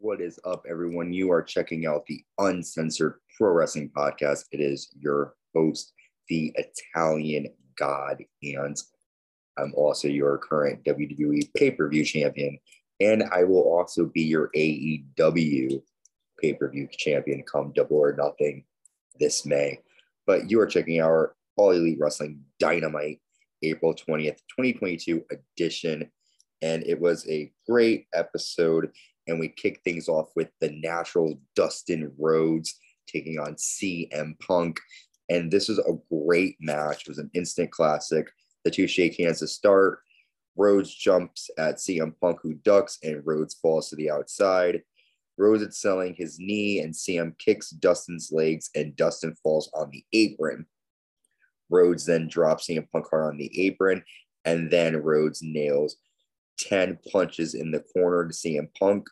What is up, everyone? You are checking out the Uncensored Pro Wrestling Podcast. It is your host, the Italian God, and I'm also your current WWE pay per view champion. And I will also be your AEW pay per view champion come double or nothing this May. But you are checking our All Elite Wrestling Dynamite April 20th, 2022 edition. And it was a great episode. And we kick things off with the natural Dustin Rhodes taking on CM Punk. And this was a great match. It was an instant classic. The two shake hands to start. Rhodes jumps at CM Punk, who ducks, and Rhodes falls to the outside. Rhodes is selling his knee, and CM kicks Dustin's legs, and Dustin falls on the apron. Rhodes then drops CM Punk hard on the apron, and then Rhodes nails 10 punches in the corner to CM Punk.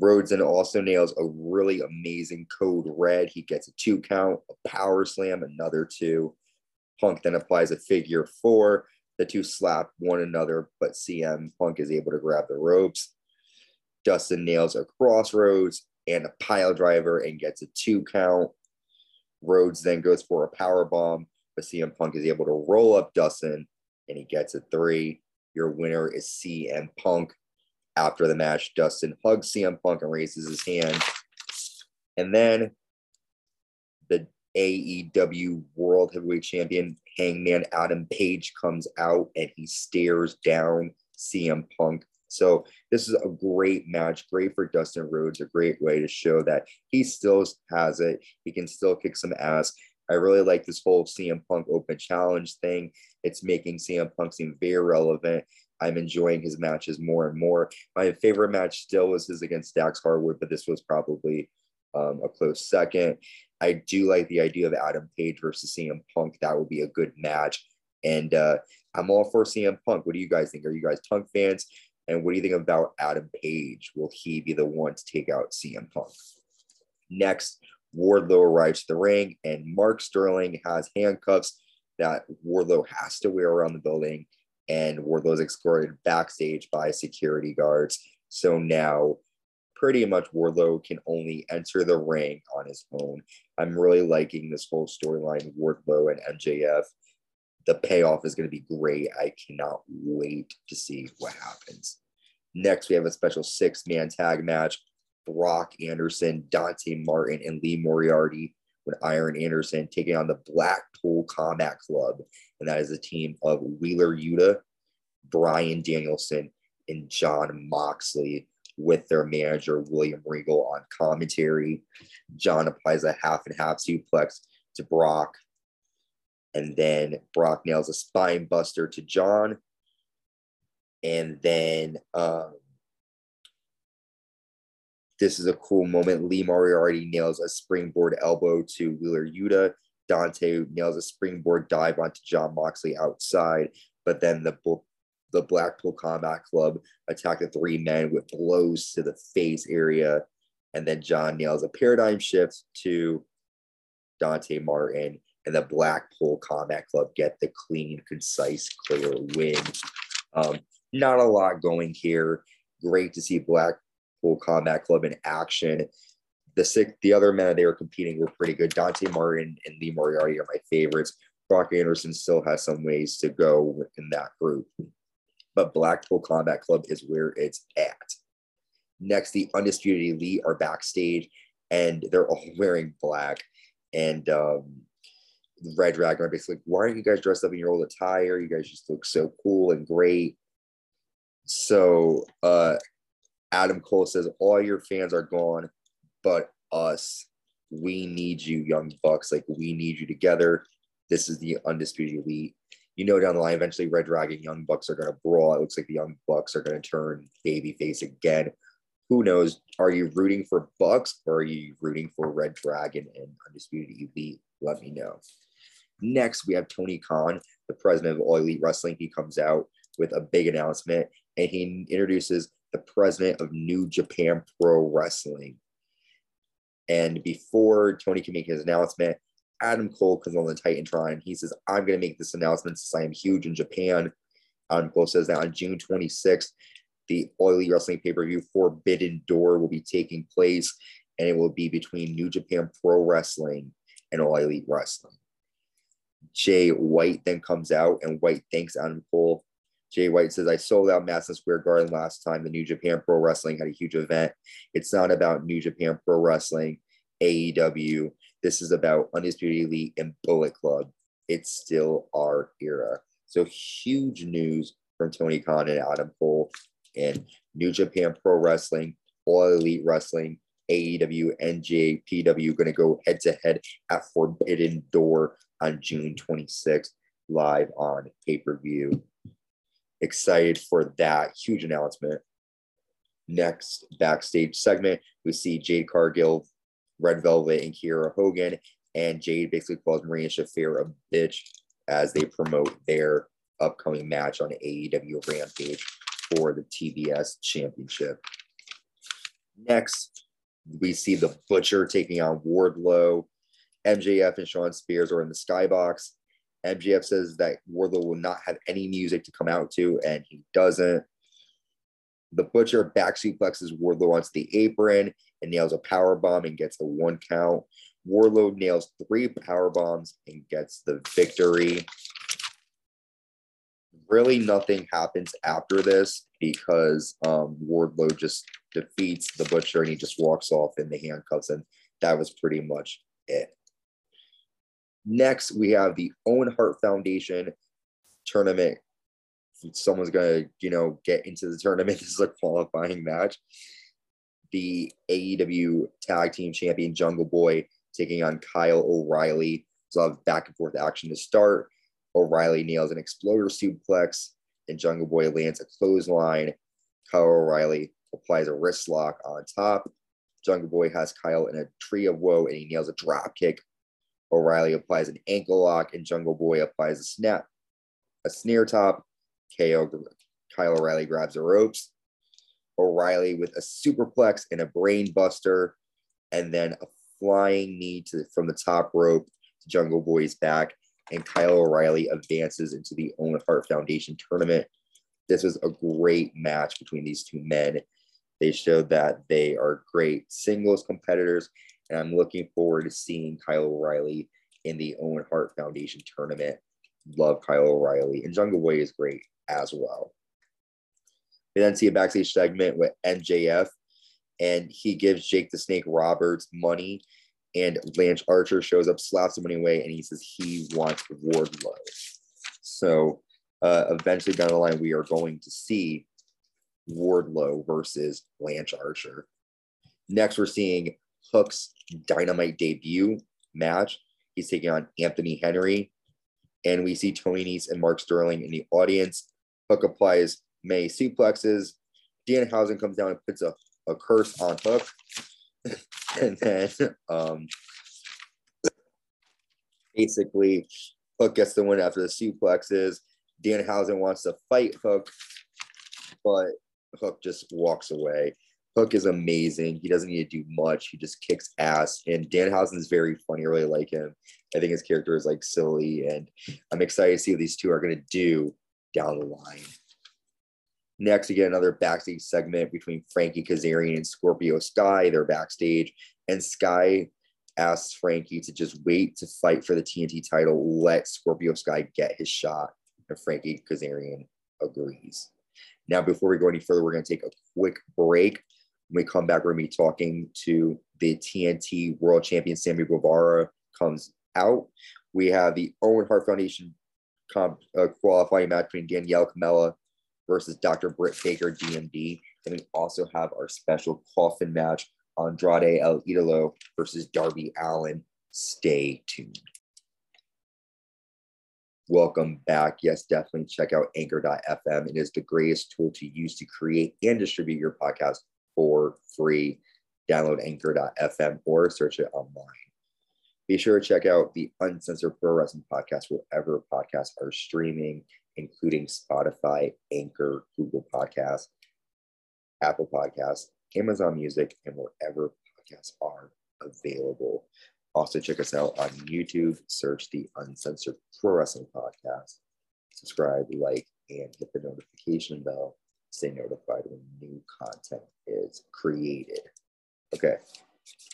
Rhodes then also nails a really amazing code red. He gets a two count, a power slam, another two. Punk then applies a figure four. The two slap one another, but CM Punk is able to grab the ropes. Dustin nails a crossroads and a pile driver and gets a two count. Rhodes then goes for a power bomb, but CM Punk is able to roll up Dustin and he gets a three. Your winner is CM Punk. After the match, Dustin hugs CM Punk and raises his hand. And then the AEW World Heavyweight Champion Hangman Adam Page comes out and he stares down CM Punk. So this is a great match, great for Dustin Rhodes, a great way to show that he still has it. He can still kick some ass. I really like this whole CM Punk Open Challenge thing. It's making CM Punk seem very relevant. I'm enjoying his matches more and more. My favorite match still was his against Dax Harwood, but this was probably um, a close second. I do like the idea of Adam Page versus CM Punk. That would be a good match. And uh, I'm all for CM Punk. What do you guys think? Are you guys Punk fans? And what do you think about Adam Page? Will he be the one to take out CM Punk? Next, Wardlow arrives to the ring, and Mark Sterling has handcuffs that Wardlow has to wear around the building. And Wardlow's escorted backstage by security guards. So now, pretty much, Wardlow can only enter the ring on his own. I'm really liking this whole storyline, Wardlow and MJF. The payoff is going to be great. I cannot wait to see what happens. Next, we have a special six man tag match Brock Anderson, Dante Martin, and Lee Moriarty Arn Anderson taking on the Blackpool Combat Club. And that is a team of Wheeler Yuta, Bryan Danielson, and Jon Moxley with their manager, William Regal, on commentary. Jon applies a half and half suplex to Brock. And then Brock nails a spine buster to Jon, And then um, this is a cool moment. Lee Moriarty nails a springboard elbow to Wheeler Yuta. Dante nails a springboard dive onto Jon Moxley outside, but then the the Blackpool Combat Club attack the three men with blows to the face area, and then Jon nails a paradigm shift to Dante Martin, and the Blackpool Combat Club get the clean, concise, clear win. Um, not a lot going here. Great to see Black Full Combat Club in action. The six, the other men that they were competing were pretty good. Dante Martin and Lee Moriarty are my favorites. Brock Anderson still has some ways to go in that group, but Blackpool Combat Club is where it's at. Next, the Undisputed Elite are backstage, and they're all wearing black. And um, Red Dragon are basically like, "Why aren't you guys dressed up in your old attire? You guys just look so cool and great." So uh, Adam Cole says, All your fans are gone, but us. We need you, Young Bucks. Like, we need you together. This is the undisputed elite. You know, down the line, eventually, Red Dragon, Young Bucks are going to brawl. It looks like the Young Bucks are going to turn babyface again. Who knows? Are you rooting for Bucks or are you rooting for Red Dragon and Undisputed Elite? Let me know. Next, we have Tony Khan, the president of All Elite Wrestling. He comes out with a big announcement and he introduces the president of New Japan Pro Wrestling. And before Tony can make his announcement, Adam Cole comes on the Titantron. He says, I'm going to make this announcement since I am huge in Japan. Adam Cole says that on June 26th, the Elite Wrestling pay per view Forbidden Door will be taking place, and it will be between New Japan Pro Wrestling and All Elite Wrestling. Jay White then comes out, and White thanks Adam Cole. Jay White says, I sold out Madison Square Garden last time. The New Japan Pro Wrestling had a huge event. It's not about New Japan Pro Wrestling, AEW. This is about Undisputed Elite and Bullet Club. It's still our era. So huge news from Tony Khan and Adam Cole and New Japan Pro Wrestling, All Elite Wrestling, AEW, NJPW going to go head to head at Forbidden Door on June 26th, live on pay per view. Excited for that huge announcement. Next backstage segment, we see Jade Cargill, Red Velvet, and Kiera Hogan. And Jade basically calls Marina Shafir a bitch as they promote their upcoming match on AEW Rampage for the TBS Championship. Next, we see the Butcher taking on Wardlow. MJF and Shawn Spears are in the skybox. MJF says that Wardlow will not have any music to come out to, and he doesn't. The Butcher back suplexes Wardlow onto the apron and nails a power bomb and gets the one count. Wardlow nails three power bombs and gets the victory. Really, nothing happens after this because um, Wardlow just defeats the Butcher and he just walks off in the handcuffs, and that was pretty much it. Next, we have the Owen Hart Foundation tournament. Someone's gonna, you know, get into the tournament. This is a qualifying match. The AEW Tag Team Champion Jungle Boy taking on Kyle O'Reilly. So have back and forth action to start. O'Reilly nails an exploder suplex, and Jungle Boy lands a clothesline. Kyle O'Reilly applies a wrist lock on top. Jungle Boy has Kyle in a tree of woe, and he nails a drop kick O'Reilly applies an ankle lock, and Jungle Boy applies a snap, a Snare Trap. KO Kyle O'Reilly grabs the ropes. O'Reilly with a superplex and a brain buster, and then a flying knee to, from the top rope to Jungle Boy's back. And Kyle O'Reilly advances into the Owen Hart Foundation tournament. This was a great match between these two men. They showed that they are great singles competitors and I'm looking forward to seeing Kyle O'Reilly in the Owen Hart Foundation tournament. Love Kyle O'Reilly. And Jungle Boy is great as well. We then see a backstage segment with MJF, and he gives Jake the Snake Roberts money. And Lance Archer shows up, slaps the money away, and he says he wants Wardlow. So uh, eventually down the line, we are going to see Wardlow versus Lance Archer. Next, we're seeing Hook's dynamite debut match. He's taking on Anthony Henry. And we see Tony Nese and Mark Sterling in the audience. Hook applies May suplexes. Danhausen comes down and puts a, a curse on Hook. and then um, basically, Hook gets the win after the suplexes. Danhausen wants to fight Hook, but Hook just walks away. Hook is amazing. He doesn't need to do much. He just kicks ass. And Danhausen is very funny. I really like him. I think his character is like silly, and I'm excited to see what these two are going to do down the line. Next, we get another backstage segment between Frankie Kazarian and Scorpio Sky. They're backstage, and Sky asks Frankie to just wait to fight for the TNT title. Let Scorpio Sky get his shot, and Frankie Kazarian agrees. Now, before we go any further, we're going to take a quick break. When we come back, we're going to be talking to the TNT World Champion Sammy Guevara comes out. We have the Owen Hart Foundation comp, uh, qualifying match between Danielle Kamela versus Dr. Britt Baker, DMD. And we also have our special coffin match, Andrade El Idolo versus Darby Allin. Stay tuned. Welcome back. Yes, definitely check out anchor.fm. It is the greatest tool to use to create and distribute your podcast for free. Download anchor.fm or search it online. Be sure to check out the Uncensored Pro Wrestling Podcast wherever podcasts are streaming, including Spotify, Anchor, Google Podcasts, Apple Podcasts, Amazon Music, and wherever podcasts are available. Also, check us out on YouTube. Search the Uncensored Pro Wrestling Podcast. Subscribe, like, and hit the notification bell stay notified when new content is created. Okay.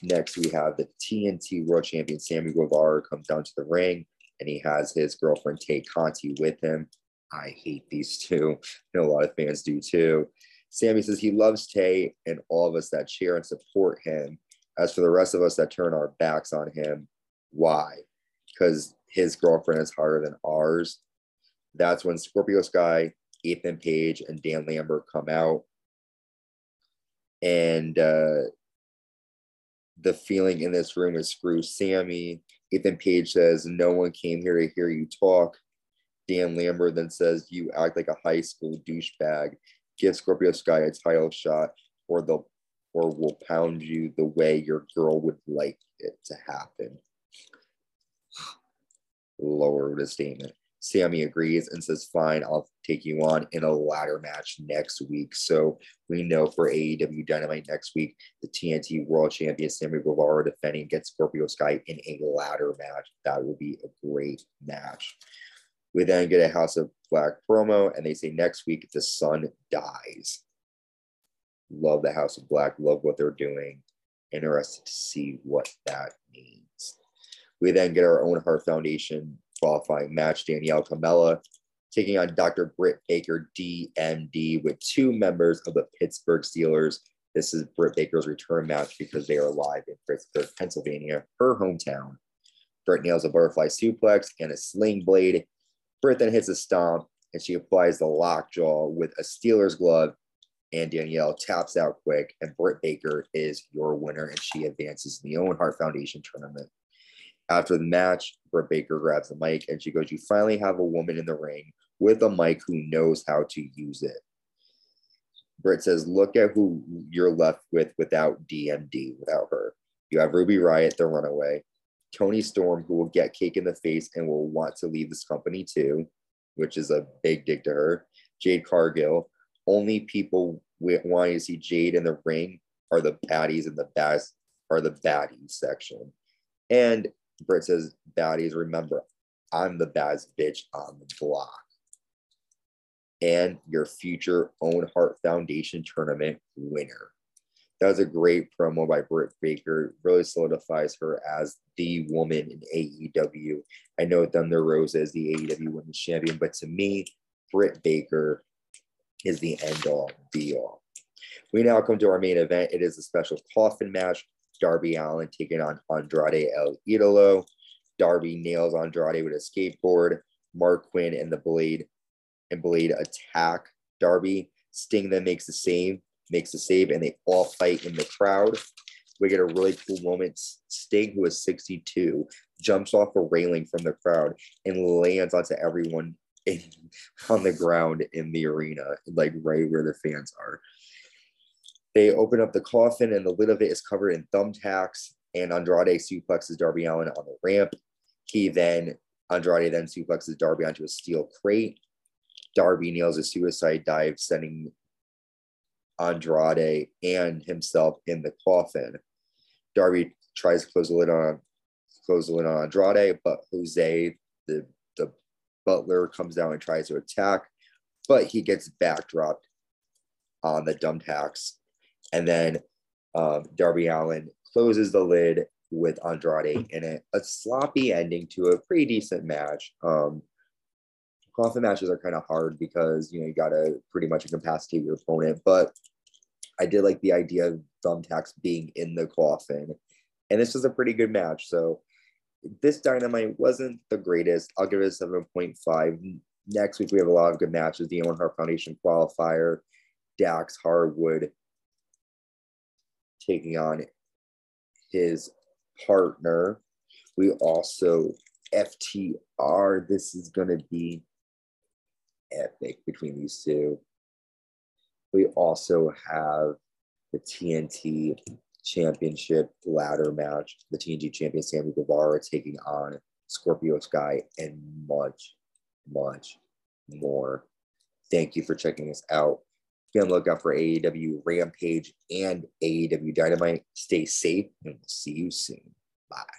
Next, we have the TNT World Champion Sammy Guevara comes down to the ring, and he has his girlfriend Tay Conti with him. I hate these two. I know a lot of fans do too. Sammy says he loves Tay and all of us that cheer and support him. As for the rest of us that turn our backs on him, why? Because his girlfriend is harder than ours. That's when Scorpio Sky, Ethan Page, and Dan Lambert come out. And uh, the feeling in this room is screw Sammy. Ethan Page says, No one came here to hear you talk. Dan Lambert then says, You act like a high school douchebag. Give Scorpio Sky a title shot, or they'll or will pound you the way your girl would like it to happen. Lower the statement. Sammy agrees and says, Fine, I'll take you on in a ladder match next week. So we know for AEW Dynamite next week, the TNT World Champion Sammy Guevara defending against Scorpio Sky in a ladder match. That will be a great match. We then get a House of Black promo, and they say next week the sun dies. Love the House of Black, love what they're doing. Interested to see what that means. We then get our Owen Hart Foundation qualifying match. Danielle Kamela taking on Dr. Britt Baker, DMD, with two members of the Pittsburgh Steelers. This is Britt Baker's return match because they are live in Pittsburgh, Pennsylvania, her hometown. Britt nails a butterfly suplex and a sling blade. Britt then hits a stomp and she applies the lockjaw with a Steelers glove. And Danielle taps out quick, and Britt Baker is your winner, and she advances in the Owen Hart Foundation tournament. After the match, Britt Baker grabs the mic and she goes, You finally have a woman in the ring with a mic who knows how to use it. Britt says, Look at who you're left with without DMD, without her. You have Ruby Riott, the runaway, Toni Storm, who will get cake in the face and will want to leave this company too, which is a big dig to her. Jade Cargill. Only people wanting to see Jade in the ring are the baddies in the best are the baddies section. And Britt says, baddies, remember, I'm the baddest bitch on the block. And your future Owen Hart Foundation tournament winner. That was a great promo by Britt Baker. Really solidifies her as the woman in AEW. I know Thunder Rosa is the AEW Women's Champion, but to me, Britt Baker is the end all be all. We now come to our main event. It is a special coffin match Darby Allin taking on Andrade El Idolo. Darby nails Andrade with a skateboard. Marq Quen and the Blade and Blade attack Darby. Sting then makes the save, makes the save, and they all fight in the crowd. We get a really cool moment. Sting, who is 62, jumps off a railing from the crowd and lands onto everyone in, on the ground in the arena, like right where the fans are. They open up the coffin, and the lid of it is covered in thumbtacks. And Andrade suplexes Darby Allin on the ramp. He then Andrade then suplexes Darby onto a steel crate. Darby nails a suicide dive, sending Andrade and himself in the coffin. Darby tries to close the lid on close the lid on Andrade, but Jose, the, the butler, comes down and tries to attack, but he gets backdropped on the thumbtacks and then um, Darby Allin closes the lid with Andrade in it. A sloppy ending to a pretty decent match. Um, coffin matches are kind of hard because you know you gotta pretty much incapacitate your opponent. But I did like the idea of thumbtacks being in the coffin, and this was a pretty good match. So this dynamite wasn't the greatest. I'll give it a seven point five. Next week we have a lot of good matches. The Owen Hart Foundation qualifier, Dax Harwood taking on his partner. We also FTR. This is going to be epic between these two. We also have the TNT Championship ladder match. The TNT champion Sammy Guevara taking on Scorpio Sky and much, much more. Thank you for checking us out. Be on the lookout for AEW Rampage and AEW Dynamite. Stay safe and we'll see you soon. Bye.